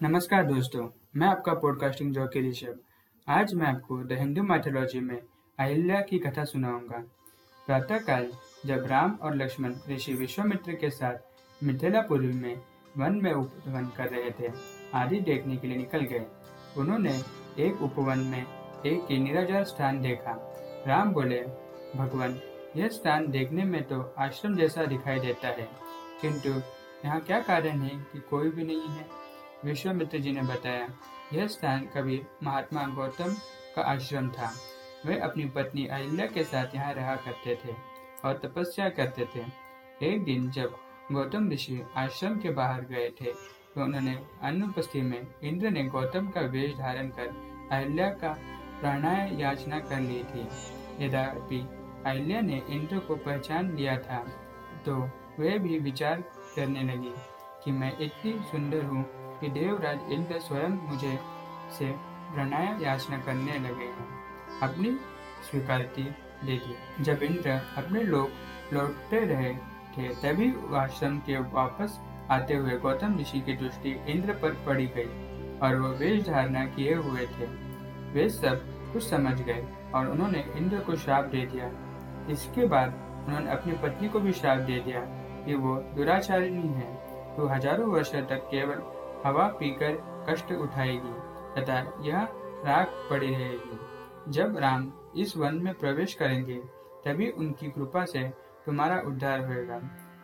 नमस्कार दोस्तों, मैं आपका पॉडकास्टिंग जॉकी ऋषभ आज मैं आपको द हिंदू माइथोलॉजी में अहिल्या की कथा सुनाऊँगा। प्रातःकाल, जब राम और लक्ष्मण ऋषि विश्वामित्र के साथ मिथिलापुरी में वन में उपवन कर रहे थे, आदि देखने के लिए निकल गए। उन्होंने एक उपवन में एक निराजार स्थान देखा। राम बोले, भगवान, यह स्थान देखने में तो आश्रम जैसा दिखाई देता है, किंतु यहाँ क्या कारण है कि कोई भी नहीं है? विश्वामित्र जी ने बताया, यह स्थान कभी महात्मा गौतम का आश्रम था। वे अपनी पत्नी अहिल्या के साथ यहाँ रहा करते थे और तपस्या करते थे। एक दिन जब गौतम ऋषि आश्रम के बाहर गए थे तो उन्होंने अनुपस्थिति में इंद्र ने गौतम का वेश धारण कर अहिल्या का प्राणाय याचना कर ली थी। यद्यपि अहिल्या ने इंद्र को पहचान लिया था तो वे भी विचार करने लगी कि मैं इतनी सुंदर हूँ कि देवराज इंद्र स्वयं मुझे से प्रणय याचना करने लगे। अपनी स्वीकृति दे दी। जब इंद्र अपने लोग लौटते रहे थे, तभी आश्रम के वापस आते हुए गौतम ऋषि की दृष्टि इंद्र पर पड़ी गई और वो वेश धारणा किए हुए थे। वे सब कुछ समझ गए और उन्होंने इंद्र को श्राप दे दिया। इसके बाद उन्होंने अपनी पत्नी को भी श्राप दे दिया कि वो दुराचारिणी है। तो हज़ारों वर्ष तक केवल हवा पीकर कष्ट उठाएगी, तथा यह राख पड़ी रहेगी। जब राम इस वन में प्रवेश करेंगे, तभी उनकी कृपा से तुम्हारा उद्धार होगा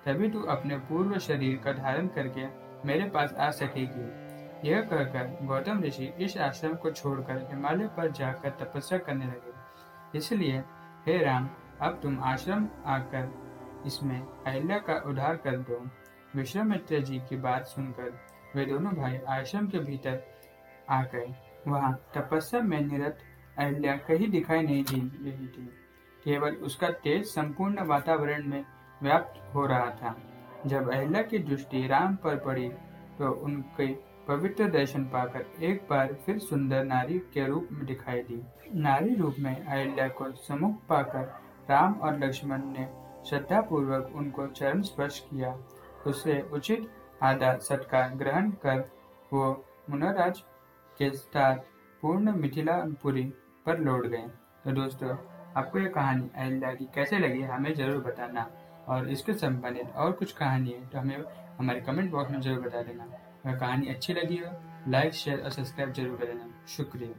तभी तू अपने पूर्व शरीर का धारण करके मेरे पास आ सकेगी। यह कहकर गौतम ऋषि इस आश्रम को छोड़कर हिमालय पर जाकर तपस्या करने लगे। इसलिए, हे राम, अब तुम आश्रम आकर इसमें अहिल्या का उद्धार कर दो। विश्वामित्र जी की बात सुनकर वे दोनों भाई आश्रम के भीतर आ गए वहाँ तपस्या में निरत अहिल्या कहीं दिखाई नहीं दी रही थी केवल उसका तेज संपूर्ण वातावरण में व्याप्त हो रहा था। जब अहिल्या की दृष्टि राम पर पड़ी तो उनके पवित्र दर्शन पाकर एक बार फिर सुंदर नारी के रूप में दिखाई दी। नारी रूप में अहल्या को सम्मुख पाकर राम और लक्ष्मण ने श्रद्धा पूर्वक उनको चरण स्पर्श किया। उससे उचित आदर सत्कार ग्रहण कर, वो मुनराज के साथ पूर्ण मिथिलापुरी पर लौट गए। तो दोस्तों, आपको ये कहानी अहिल्या की कैसे लगी हमें ज़रूर बताना। और इसके संबंधित और कुछ कहानी है तो हमें हमारे कमेंट बॉक्स में ज़रूर बता देना। अगर कहानी अच्छी लगी हो लाइक शेयर और सब्सक्राइब ज़रूर कर देना। शुक्रिया।